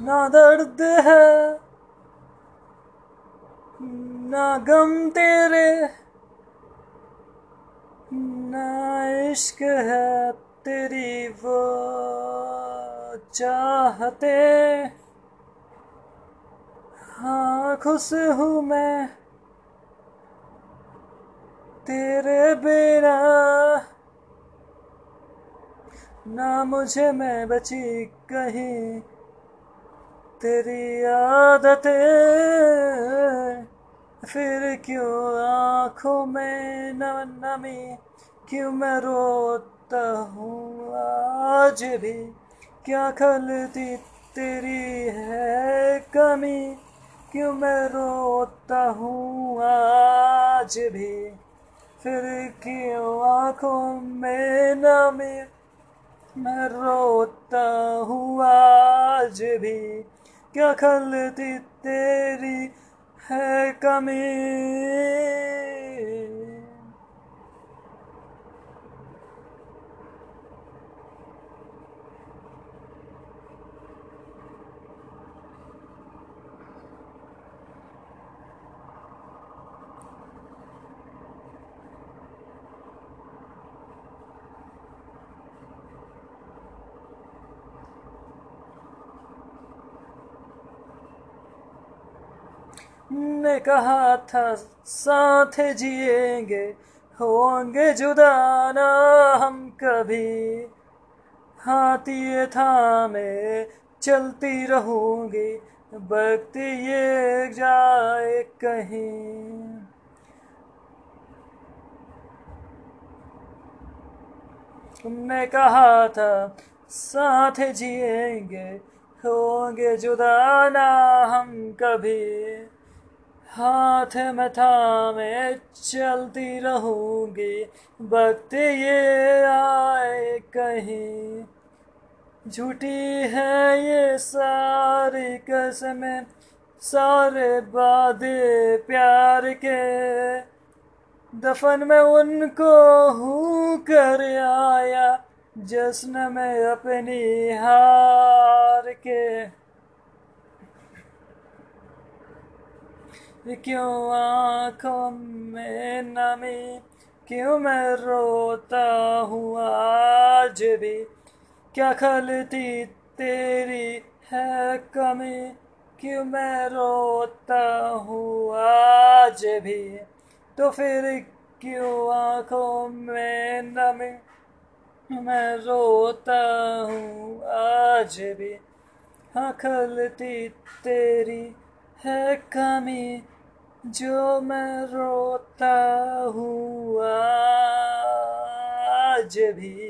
ना दर्द है, ना गम तेरे, ना इश्क है तेरी वो चाहते। हाँ खुश हूँ मैं तेरे बिना। ना मुझे मैं बची कहीं तेरी आदतें फिर क्यों आँखों में न नमी? क्यों मैं रोता हूँ आज भी? क्या खलती तेरी है कमी? क्यों मैं रोता हूँ आज भी? फिर क्यों आँखों में नमी? मैं रोता हूँ आज भी। क्या खलती तेरी है कमी ने कहा था, साथ जिएँगे होंगे जुदा ना हम कभी। हाथी ये था मैं चलती रहूँगी वक्त ये जाए कहीं। तुमने कहा था, साथ जिएँगे होंगे जुदा ना हम कभी। हाथ में थामे चलती रहूँगी, वक्त ये आए कहीं। झूठी है ये सारी कसमें, सारे वादे प्यार के। दफन में उनको हूँ कर आया, जश्न में अपनी हार के। क्यों आँखों में नमी? क्यों मैं रोता हूँ आज भी? क्या खलती तेरी है कमी? क्यों मैं रोता हूँ आज भी? तो फिर क्यों आँखों में नमी? मैं रोता हूँ आज भी। हाँ खलती तेरी है कमी जो मैं रोता हुआ आज भी।